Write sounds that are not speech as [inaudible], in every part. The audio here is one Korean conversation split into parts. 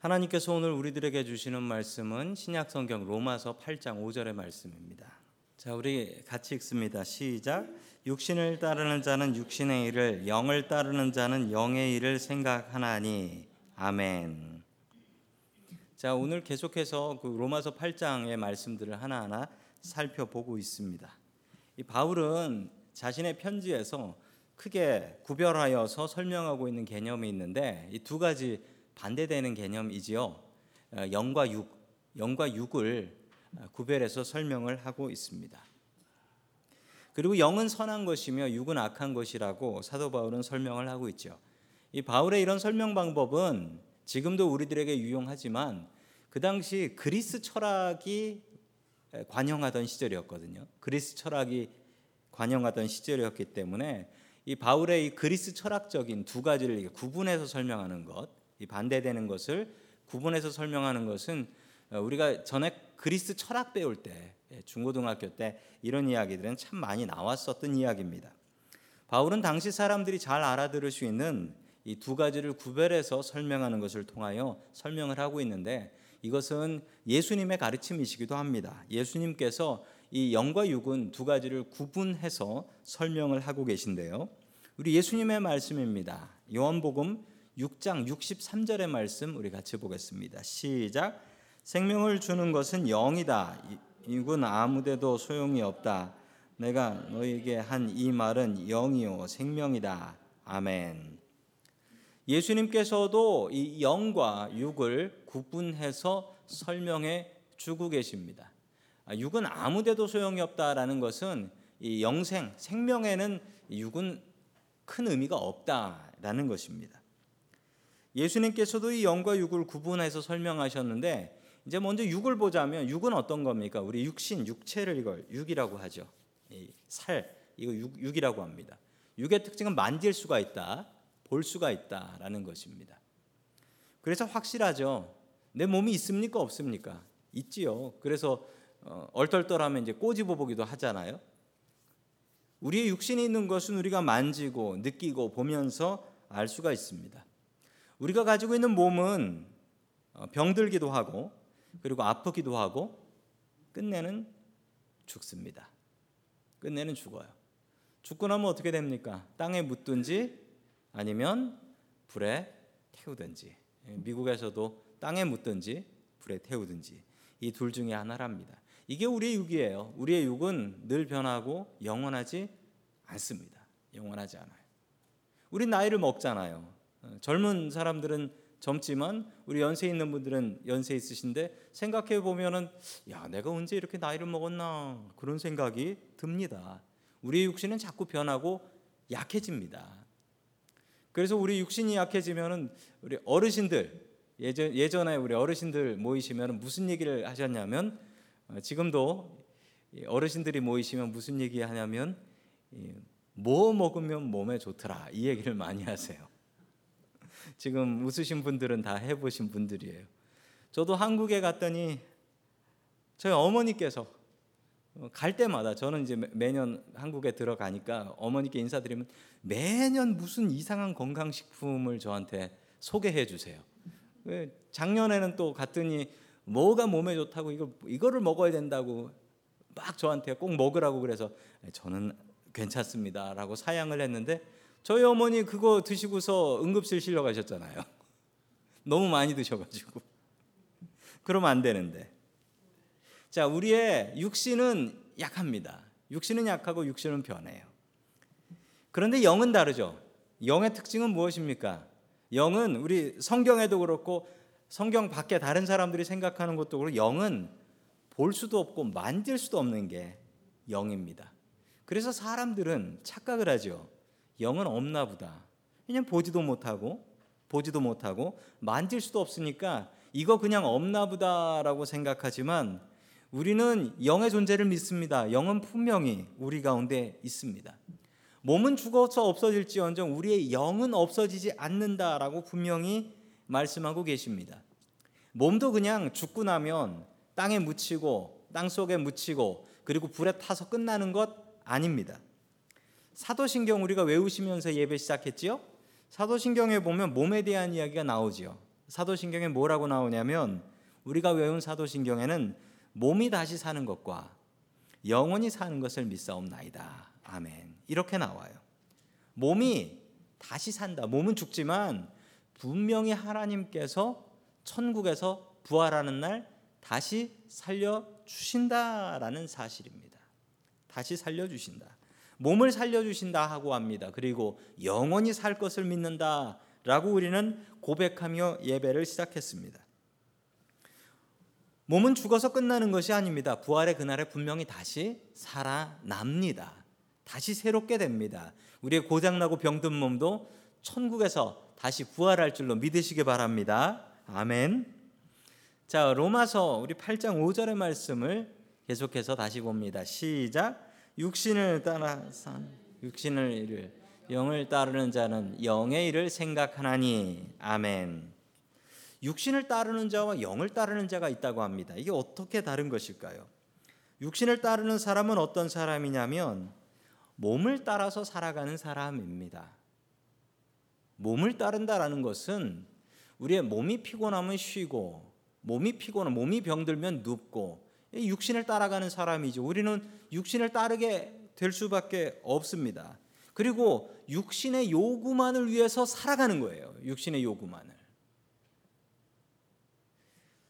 하나님께서 오늘 우리들에게 주시는 말씀은 신약 성경 로마서 8장 5절의 말씀입니다. 자, 우리 같이 읽습니다. 시작. 육신을 따르는 자는 육신의 일을, 영을 따르는 자는 영의 일을 생각하나니. 아멘. 자, 오늘 계속해서 그 로마서 8장의 말씀들을 하나하나 살펴보고 있습니다. 이 바울은 자신의 편지에서 크게 구별하여서 설명하고 있는 개념이 있는데 이 두 가지 반대되는 개념이지요. 어, 영과 육, 영과 육을 구별해서 설명을 하고 있습니다. 그리고 영은 선한 것이며 육은 악한 것이라고 사도 바울은 설명을 하고 있죠. 이 바울의 이런 설명 방법은 지금도 우리들에게 유용하지만 그 당시 그리스 철학이 관영하던 시절이었거든요. 그리스 철학이 관영하던 시절이었기 때문에 이 바울의 이 그리스 철학적인 두 가지를 구분해서 설명하는 것, 이 반대되는 것을 구분해서 설명하는 것은 어, 우리가 전에 그리스 철학 배울 때 예, 중고등학교 때 이런 이야기들은 참 많이 나왔었던 이야기입니다. 바울은 당시 사람들이 잘 알아들을 수 있는 이 두 가지를 구별해서 설명하는 것을 통하여 설명을 하고 있는데 이것은 예수님의 가르침이시기도 합니다. 예수님께서 이 영과 육은 두 가지를 구분해서 설명을 하고 계신데요. 우리 예수님의 말씀입니다. 요한복음 6장 63절의 말씀 우리 같이 보겠습니다. 시작. 생명을 주는 것은 영이다. 이군 아무데도 소용이 없다. 내가 너에게 한 이 말은 영이요 생명이다. 아멘. 예수님께서도 이 영과 육을 구분해서 설명해 주고 계십니다. 아, 육은 아무데도 소용이 없다라는 것은 이 영생, 생명에는 육은 큰 의미가 없다라는 것입니다. 예수님께서도 이 영과 육을 구분해서 설명하셨는데 이제 먼저 육을 보자면 육은 어떤 겁니까? 우리 육신, 육체를 이걸 육이라고 하죠. 살 이거 육, 육이라고 합니다. 육의 특징은 만질 수가 있다, 볼 수가 있다라는 것입니다. 그래서 확실하죠. 내 몸이 있습니까 없습니까? 있지요. 그래서 어, 얼떨떨하면 이제 꼬집어 보기도 하잖아요. 우리의 육신이 있는 것은 우리가 만지고 느끼고 보면서 알 수가 있습니다. 우리가 가지고 있는 몸은 어, 병들기도 하고 그리고 아프기도 하고 끝내는 죽습니다. 끝내는 죽어요. 죽고 나면 어떻게 됩니까? 땅에 묻든지 아니면 불에 태우든지 예, 미국에서도 땅에 묻든지 불에 태우든지 이 둘 중에 하나랍니다. 이게 우리의 육이에요. 우리의 육은 늘 변하고 영원하지 않습니다. 영원하지 않아요. 우리 나이를 먹잖아요. 어, 젊은 사람들은 젊지만 우리 연세 있는 분들은 연세 있으신데 생각해 보면은 야 내가 언제 이렇게 나이를 먹었나 그런 생각이 듭니다. 우리 육신은 자꾸 변하고 약해집니다. 그래서 우리 육신이 약해지면은 우리 어르신들 예전 예전에 우리 어르신들 모이시면 무슨 얘기를 하셨냐면 어, 지금도 어르신들이 모이시면 무슨 얘기 하냐면 뭐 먹으면 몸에 좋더라 이 얘기를 많이 하세요. 지금 웃으신 분들은 다 해보신 분들이에요. 저도 한국에 갔더니 저희 어머니께서 갈 때마다 저는 이제 매년 한국에 들어가니까 어머니께 인사드리면 매년 무슨 이상한 건강식품을 저한테 소개해 주세요. 작년에는 또 갔더니 뭐가 몸에 좋다고 이거 이거를 먹어야 된다고 막 저한테 꼭 먹으라고 그래서 저는 괜찮습니다라고 사양을 했는데 저희 어머니 그거 드시고서 응급실 실려 가셨잖아요. [laughs] 너무 많이 드셔가지고. 그러면 안 되는데. 자, 우리의 육신은 약합니다. 육신은 약하고 육신은 변해요. 그런데 영은 다르죠. 영의 특징은 무엇입니까? 영은 우리 성경에도 그렇고 성경 밖에 다른 사람들이 생각하는 것도 그렇고 영은 볼 수도 없고 만질 수도 없는 게 영입니다. 그래서 사람들은 착각을 하죠. 영은 없나 보다. 그냥 보지도 못하고 보지도 못하고 만질 수도 없으니까 이거 그냥 없나 보다라고 생각하지만 우리는 영의 존재를 믿습니다. 영은 분명히 우리 가운데 있습니다. 몸은 죽어서 없어질지언정 우리의 영은 없어지지 않는다라고 분명히 말씀하고 계십니다. 몸도 그냥 죽고 나면 땅에 묻히고 땅 속에 묻히고 그리고 불에 타서 끝나는 것 아닙니다. 사도신경 우리가 외우시면서 예배 시작했지요? 사도신경에 보면 몸에 대한 이야기가 나오지요. 사도신경에 뭐라고 나오냐면 우리가 외운 사도신경에는 몸이 다시 사는 것과 영원히 사는 것을 믿사옵나이다. 아멘. 이렇게 나와요. 몸이 다시 산다. 몸은 죽지만 분명히 하나님께서 천국에서 부활하는 날 다시 살려 주신다라는 사실입니다. 다시 살려 주신다. 몸을 살려 주신다 하고 합니다. 그리고 영원히 살 것을 믿는다 라고 우리는 고백하며 예배를 시작했습니다. 몸은 죽어서 끝나는 것이 아닙니다. 부활의 그날에 분명히 다시 살아납니다. 다시 새롭게 됩니다. 우리의 고장나고 병든 몸도 천국에서 다시 부활할 줄로 믿으시기 바랍니다. 아멘. 자, 로마서 우리 8장 5절의 말씀을 계속해서 다시 봅니다. 시작. 육신을 따라 산 육신을 일을 영을 따르는 자는 영의 일을 생각하나니. 아멘. 육신을 따르는 자와 영을 따르는 자가 있다고 합니다. 이게 어떻게 다른 것일까요? 육신을 따르는 사람은 어떤 사람이냐면 몸을 따라서 살아가는 사람입니다. 몸을 따른다라는 것은 우리의 몸이 피곤하면 쉬고 몸이 피곤하 몸이 병들면 눕고 육신을 따라가는 사람이죠. 우리는 육신을 따르게 될 수밖에 없습니다. 그리고 육신의 요구만을 위해서 살아가는 거예요. 육신의 요구만을.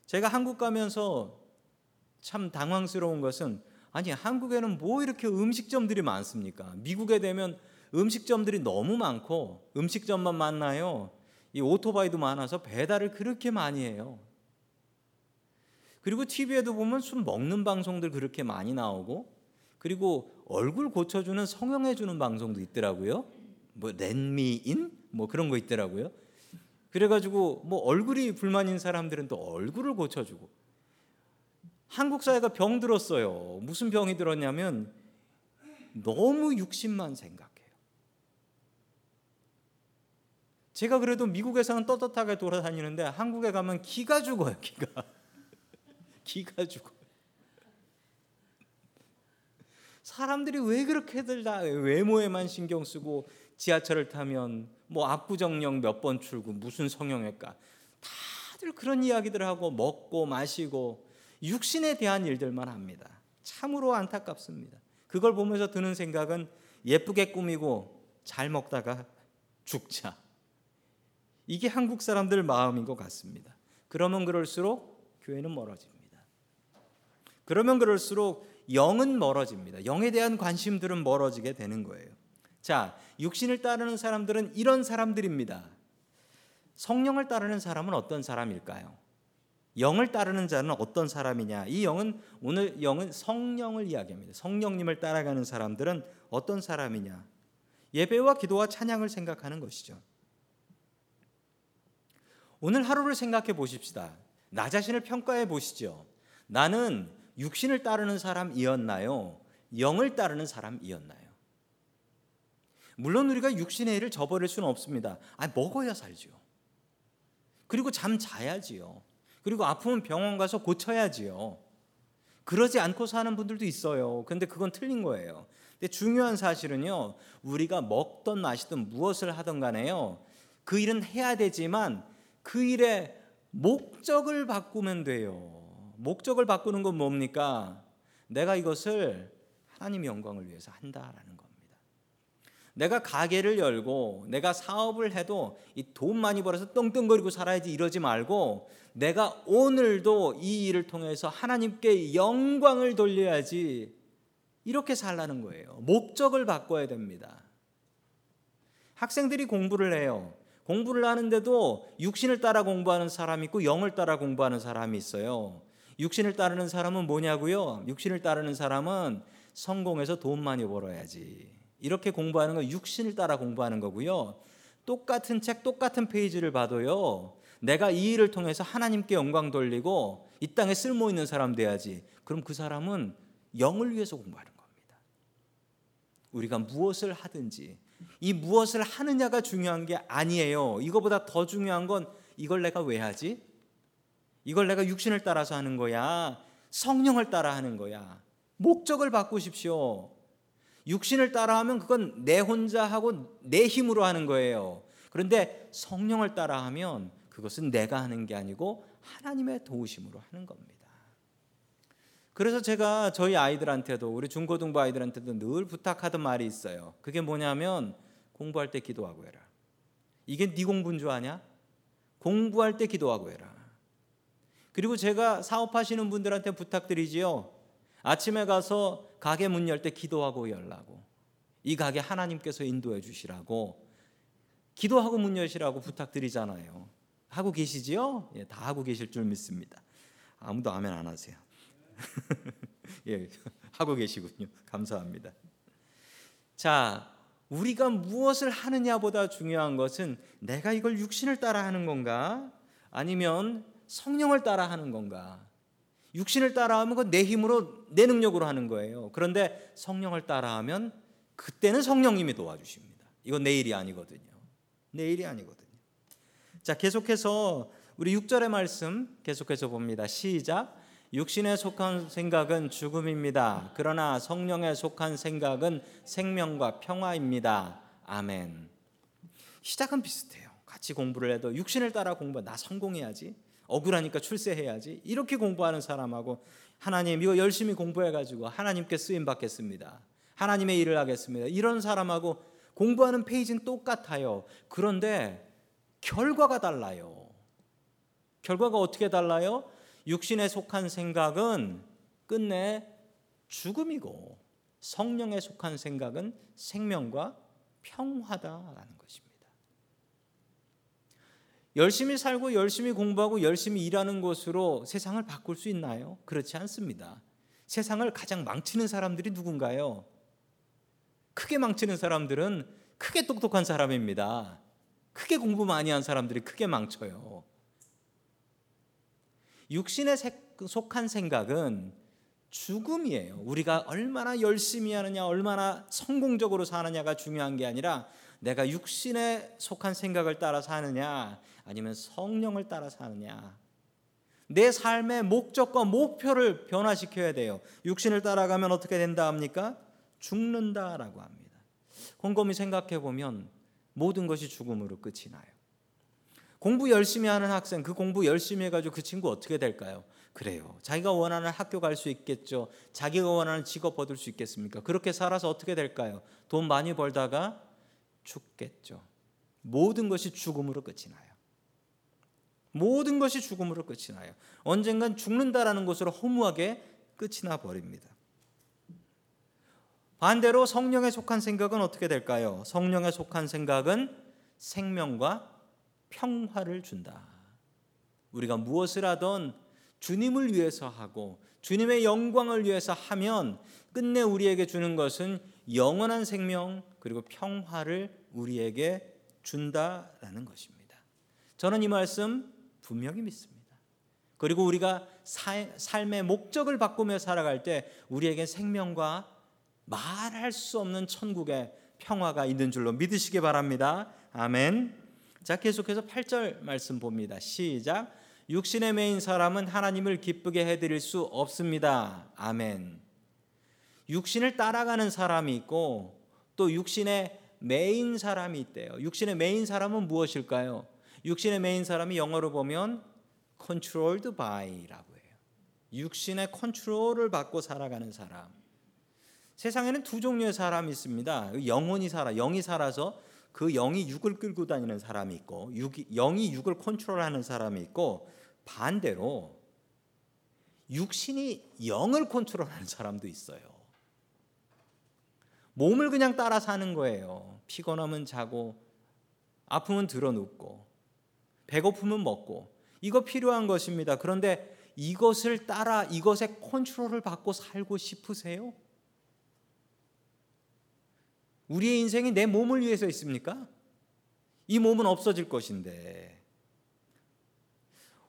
제가 한국 가면서 참 당황스러운 것은 아니 한국에는 뭐 이렇게 음식점들이 많습니까? 미국에 되면 음식점들이 너무 많고 음식점만 많나요? 이 오토바이도 많아서 배달을 그렇게 많이 해요. 그리고 TV에도 보면 술 먹는 방송들 그렇게 많이 나오고 그리고 얼굴 고쳐주는 성형해주는 방송도 있더라고요. 뭐 렌미인 뭐 그런 거 있더라고요. 그래가지고 뭐 얼굴이 불만인 사람들은 또 얼굴을 고쳐주고 한국 사회가 병 들었어요. 무슨 병이 들었냐면 너무 육신만 생각해요. 제가 그래도 미국에서는 떳떳하게 돌아다니는데 한국에 가면 기가 죽어요. 기가 기가 죽어요. 사람들이 왜 그렇게들 다 외모에만 신경 쓰고 지하철을 타면 뭐 압구정역 몇 번 출구 무슨 성형외과 다들 그런 이야기들 하고 먹고 마시고 육신에 대한 일들만 합니다. 참으로 안타깝습니다. 그걸 보면서 드는 생각은 예쁘게 꾸미고 잘 먹다가 죽자. 이게 한국 사람들 마음인 것 같습니다. 그러면 그럴수록 교회는 멀어집니다. 그러면 그럴수록 영은 멀어집니다. 영에 대한 관심들은 멀어지게 되는 거예요. 자, 육신을 따르는 사람들은 이런 사람들입니다. 성령을 따르는 사람은 어떤 사람일까요? 영을 따르는 자는 어떤 사람이냐? 이 영은 오늘 영은 성령을 이야기합니다. 성령님을 따라가는 사람들은 어떤 사람이냐? 예배와 기도와 찬양을 생각하는 것이죠. 오늘 하루를 생각해 보십시다. 나 자신을 평가해 보시죠. 나는 육신을 따르는 사람이었나요? 영을 따르는 사람이었나요? 물론 우리가 육신의 일을 저버릴 수는 없습니다. 아, 먹어야 살죠. 그리고 잠 자야지요. 그리고 아프면 병원 가서 고쳐야지요. 그러지 않고 사는 분들도 있어요. 근데 그건 틀린 거예요. 근데 중요한 사실은요. 우리가 먹던 마시던 무엇을 하던 간에요. 그 일은 해야 되지만 그 일의 목적을 바꾸면 돼요. 목적을 바꾸는 건 뭡니까? 내가 이것을 하나님 영광을 위해서 한다라는 겁니다. 내가 가게를 열고 내가 사업을 해도 이 돈 많이 벌어서 떵떵거리고 살아야지 이러지 말고 내가 오늘도 이 일을 통해서 하나님께 영광을 돌려야지 이렇게 살라는 거예요. 목적을 바꿔야 됩니다. 학생들이 공부를 해요. 공부를 하는데도 육신을 따라 공부하는 사람이 있고 영을 따라 공부하는 사람이 있어요. 육신을 따르는 사람은 뭐냐고요? 육신을 따르는 사람은 성공해서 돈 많이 벌어야지. 이렇게 공부하는 건 육신을 따라 공부하는 거고요. 똑같은 책, 똑같은 페이지를 봐도요. 내가 이 일을 통해서 하나님께 영광 돌리고 이 땅에 쓸모 있는 사람 돼야지. 그럼 그 사람은 영을 위해서 공부하는 겁니다. 우리가 무엇을 하든지 이 무엇을 하느냐가 중요한 게 아니에요. 이거보다 더 중요한 건 이걸 내가 왜 하지? 이걸 내가 육신을 따라서 하는 거야. 성령을 따라 하는 거야. 목적을 바꾸십시오. 육신을 따라하면 그건 내 혼자 하고 내 힘으로 하는 거예요. 그런데 성령을 따라하면 그것은 내가 하는 게 아니고 하나님의 도우심으로 하는 겁니다. 그래서 제가 저희 아이들한테도 우리 중고등부 아이들한테도 늘 부탁하던 말이 있어요. 그게 뭐냐면 공부할 때 기도하고 해라. 이게 네 공부인 줄 아냐? 공부할 때 기도하고 해라. 그리고 제가 사업하시는 분들한테 부탁드리지요. 아침에 가서 가게 문 열 때 기도하고 열라고. 이 가게 하나님께서 인도해 주시라고. 기도하고 문 여시라고 부탁드리잖아요. 하고 계시지요? 예, 다 하고 계실 줄 믿습니다. 아무도 아멘 안 하세요. [laughs] 예, 하고 계시군요. 감사합니다. 자, 우리가 무엇을 하느냐보다 중요한 것은 내가 이걸 육신을 따라 하는 건가? 아니면 성령을 따라 하는 건가? 육신을 따라하면 그건 내 힘으로 내 능력으로 하는 거예요. 그런데 성령을 따라하면 그때는 성령님이 도와주십니다. 이건 내 일이 아니거든요. 내 일이 아니거든요. 자, 계속해서 우리 6절의 말씀 계속해서 봅니다. 시작. 육신에 속한 생각은 죽음입니다. 그러나 성령에 속한 생각은 생명과 평화입니다. 아멘. 시작은 비슷해요. 같이 공부를 해도 육신을 따라 공부, 나 성공해야지. 억울하니까 출세해야지. 이렇게 공부하는 사람하고 하나님 이거 열심히 공부해 가지고 하나님께 쓰임 받겠습니다. 하나님의 일을 하겠습니다. 이런 사람하고 공부하는 페이지는 똑같아요. 그런데 결과가 달라요. 결과가 어떻게 달라요? 육신에 속한 생각은 끝내 죽음이고 성령에 속한 생각은 생명과 평화다라는 것입니다. 열심히 살고 열심히 공부하고 열심히 일하는 것으로 세상을 바꿀 수 있나요? 그렇지 않습니다. 세상을 가장 망치는 사람들이 누군가요? 크게 망치는 사람들은 크게 똑똑한 사람입니다. 크게 공부 많이 한 사람들이 크게 망쳐요. 육신에 속한 생각은 죽음이에요. 우리가 얼마나 열심히 하느냐, 얼마나 성공적으로 사느냐가 중요한 게 아니라 내가 육신에 속한 생각을 따라 사느냐, 아니면 성령을 따라 사느냐. 내 삶의 목적과 목표를 변화시켜야 돼요. 육신을 따라가면 어떻게 된다 합니까? 죽는다라고 합니다. 곰곰이 생각해 보면 모든 것이 죽음으로 끝이 나요. 공부 열심히 하는 학생 그 공부 열심히 해가지고 그 친구 어떻게 될까요? 그래요. 자기가 원하는 학교 갈 수 있겠죠. 자기가 원하는 직업 얻을 수 있겠습니까? 그렇게 살아서 어떻게 될까요? 돈 많이 벌다가 죽겠죠. 모든 것이 죽음으로 끝이 나요. 모든 것이 죽음으로 끝이 나요. 언젠간 죽는다라는 것으로 허무하게 끝이 나 버립니다. 반대로 성령에 속한 생각은 어떻게 될까요? 성령에 속한 생각은 생명과 평화를 준다. 우리가 무엇을 하던 주님을 위해서 하고 주님의 영광을 위해서 하면 끝내 우리에게 주는 것은 영원한 생명 그리고 평화를 우리에게 준다라는 것입니다. 저는 이 말씀 분명히 믿습니다. 그리고 우리가 삶의 목적을 바꾸며 살아갈 때 우리에게 생명과 말할 수 없는 천국의 평화가 있는 줄로 믿으시기 바랍니다. 아멘. 자, 계속해서 8절 말씀 봅니다. 시작. 육신에 매인 사람은 하나님을 기쁘게 해드릴 수 없습니다. 아멘. 육신을 따라가는 사람이 있고 또 육신에 매인 사람이 있대요. 육신에 매인 사람은 무엇일까요? 육신에 매인 사람이 영어로 보면 controlled by라고 해요. 육신의 컨트롤을 받고 살아가는 사람. 세상에는 두 종류의 사람이 있습니다. 영혼이 살아, 영이 살아서 그 영이 육을 끌고 다니는 사람이 있고 육이, 영이 육을 컨트롤하는 사람이 있고 반대로 육신이 영을 컨트롤하는 사람도 있어요. 몸을 그냥 따라 사는 거예요. 피곤하면 자고 아프면 들어눕고 배고프면 먹고 이거 필요한 것입니다. 그런데 이것을 따라 이것의 컨트롤을 받고 살고 싶으세요? 우리의 인생이 내 몸을 위해서 있습니까? 이 몸은 없어질 것인데.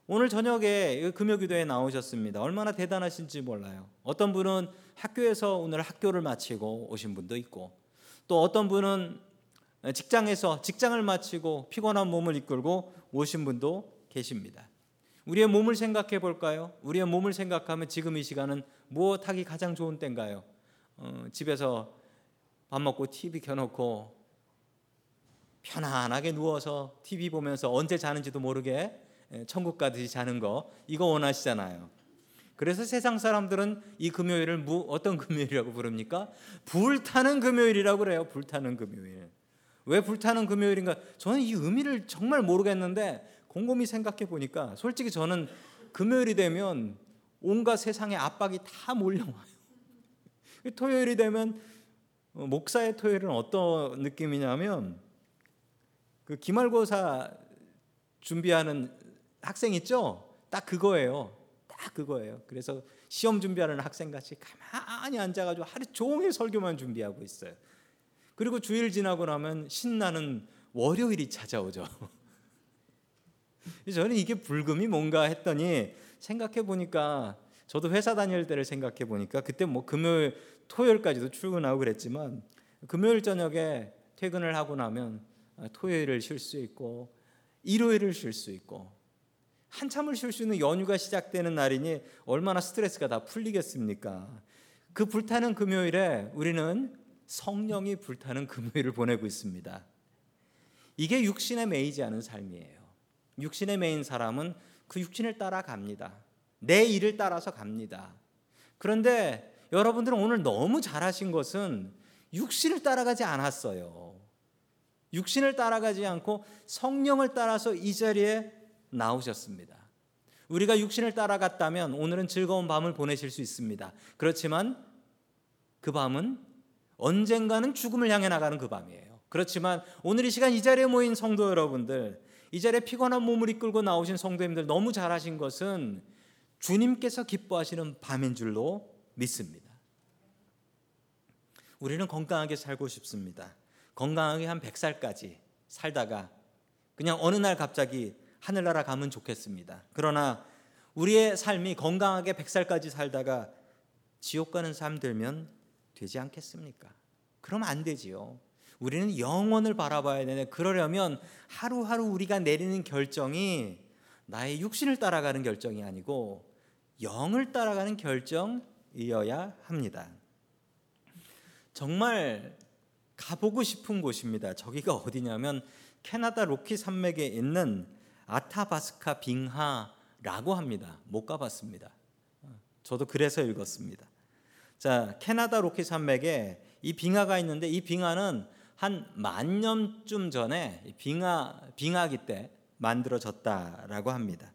오늘 저녁에 금요기도에 나오셨습니다. 얼마나 대단하신지 몰라요. 어떤 분은 학교에서 오늘 학교를 마치고 오신 분도 있고, 또 어떤 분은 직장에서 직장을 마치고 피곤한 몸을 이끌고 오신 분도 계십니다. 우리의 몸을 생각해 볼까요? 우리의 몸을 생각하면 지금 이 시간은 무엇하기 가장 좋은 때인가요? 어, 집에서 밥 먹고 TV 켜놓고 편안하게 누워서 TV 보면서 언제 자는지도 모르게 예, 천국 가듯이 자는 거 이거 원하시잖아요. 그래서 세상 사람들은 이 금요일을 무, 어떤 [laughs] 금요일이라고 부릅니까? 불타는 금요일이라고 그래요. 불타는 금요일. 왜 불타는 금요일인가? 저는 이 의미를 정말 모르겠는데 곰곰이 생각해 보니까 솔직히 저는 금요일이 되면 온갖 세상의 압박이 다 몰려와요. [laughs] 토요일이 되면 어, 목사의 토요일은 어떤 느낌이냐면 그 기말고사 준비하는 학생 있죠? 딱 그거예요. 딱 그거예요. 그래서 시험 준비하는 학생 같이 가만히 앉아가지고 하루 종일 설교만 준비하고 있어요. 그리고 주일 지나고 나면 신나는 월요일이 찾아오죠. [laughs] 저는 이게 불금이 뭔가 했더니 생각해 보니까 저도 회사 다닐 때를 생각해 보니까 그때 뭐 금요일 토요일까지도 출근하고 그랬지만 금요일 저녁에 퇴근을 하고 나면 토요일을 쉴 수 있고 일요일을 쉴 수 있고 한참을 쉴 수 있는 연휴가 시작되는 날이니 얼마나 스트레스가 다 풀리겠습니까? 그 불타는 금요일에 우리는 성령이 불타는 금요일을 보내고 있습니다. 이게 육신에 매이지 않은 삶이에요. 육신에 매인 사람은 그 육신을 따라갑니다. 내 일을 따라서 갑니다. 그런데 여러분들은 오늘 너무 잘하신 것은 육신을 따라가지 않았어요. 육신을 따라가지 않고 성령을 따라서 이 자리에 나오셨습니다. 우리가 육신을 따라갔다면 오늘은 즐거운 밤을 보내실 수 있습니다. 그렇지만 그 밤은 언젠가는 죽음을 향해 나가는 그 밤이에요. 그렇지만 오늘 이 시간 이 자리에 모인 성도 여러분들, 이 자리에 피곤한 몸을 이끌고 나오신 성도님들 너무 잘하신 것은 주님께서 기뻐하시는 밤인 줄로 믿습니다. 우리는 건강하게 살고 싶습니다. 건강하게 한 100살까지 살다가 그냥 어느 날 갑자기 하늘나라 가면 좋겠습니다. 그러나 우리의 삶이 건강하게 100살까지 살다가 지옥 가는 삶 되면 되지 않겠습니까? 그럼 안 되지요. 우리는 영원을 바라봐야 되는데 그러려면 하루하루 우리가 내리는 결정이 나의 육신을 따라가는 결정이 아니고 영을 따라가는 결정이어야 합니다. 정말 가보고 싶은 곳입니다. 저기가 어디냐면 캐나다 로키 산맥에 있는 아타바스카 빙하라고 합니다. 못 가봤습니다. 저도 그래서 읽었습니다. 자, 캐나다 로키 산맥에 이 빙하가 있는데 이 빙하는 한 만 년쯤 전에 빙하 빙하기 때 만들어졌다라고 합니다.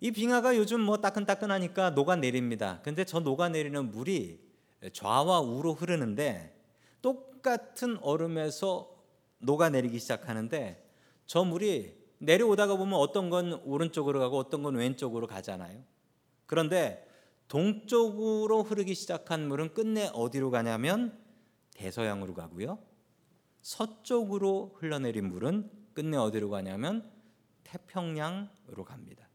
이 빙하가 요즘 뭐 따끈따끈하니까 녹아내립니다. 근데 저 녹아내리는 물이 좌와 우로 흐르는데 똑같은 얼음에서 녹아내리기 시작하는데 저 물이 내려오다가 보면 어떤 건 오른쪽으로 가고 어떤 건 왼쪽으로 가잖아요. 그런데 동쪽으로 흐르기 시작한 물은 끝내 어디로 가냐면 대서양으로 가고요. 서쪽으로 흘러내린 물은 끝내 어디로 가냐면 태평양으로 갑니다.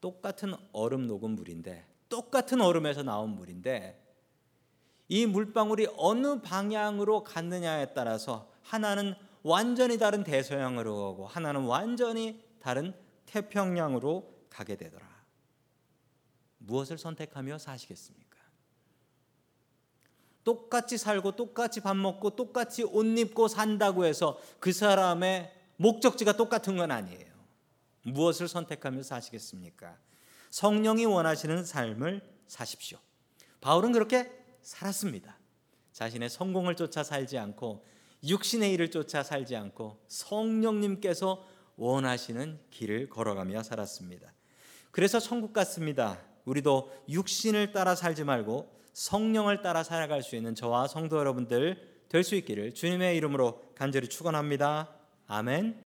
똑같은 얼음 녹은 물인데 똑같은 얼음에서 나온 물인데 이 물방울이 어느 방향으로 갔느냐에 따라서 하나는 완전히 다른 대서양으로 가고 하나는 완전히 다른 태평양으로 가게 되더라. 무엇을 선택하며 사시겠습니까? 똑같이 살고 똑같이 밥 먹고 똑같이 옷 입고 산다고 해서 그 사람의 목적지가 똑같은 건 아니에요. 무엇을 선택하며 사시겠습니까? 성령이 원하시는 삶을 사십시오. 바울은 그렇게 살았습니다. 자신의 성공을 쫓아 살지 않고 육신의 일을 쫓아 살지 않고 성령님께서 원하시는 길을 걸어가며 살았습니다. 그래서 천국 같습니다. 우리도 육신을 따라 살지 말고 성령을 따라 살아갈 수 있는 저와 성도 여러분들 될 수 있기를 주님의 이름으로 간절히 축원합니다. 아멘.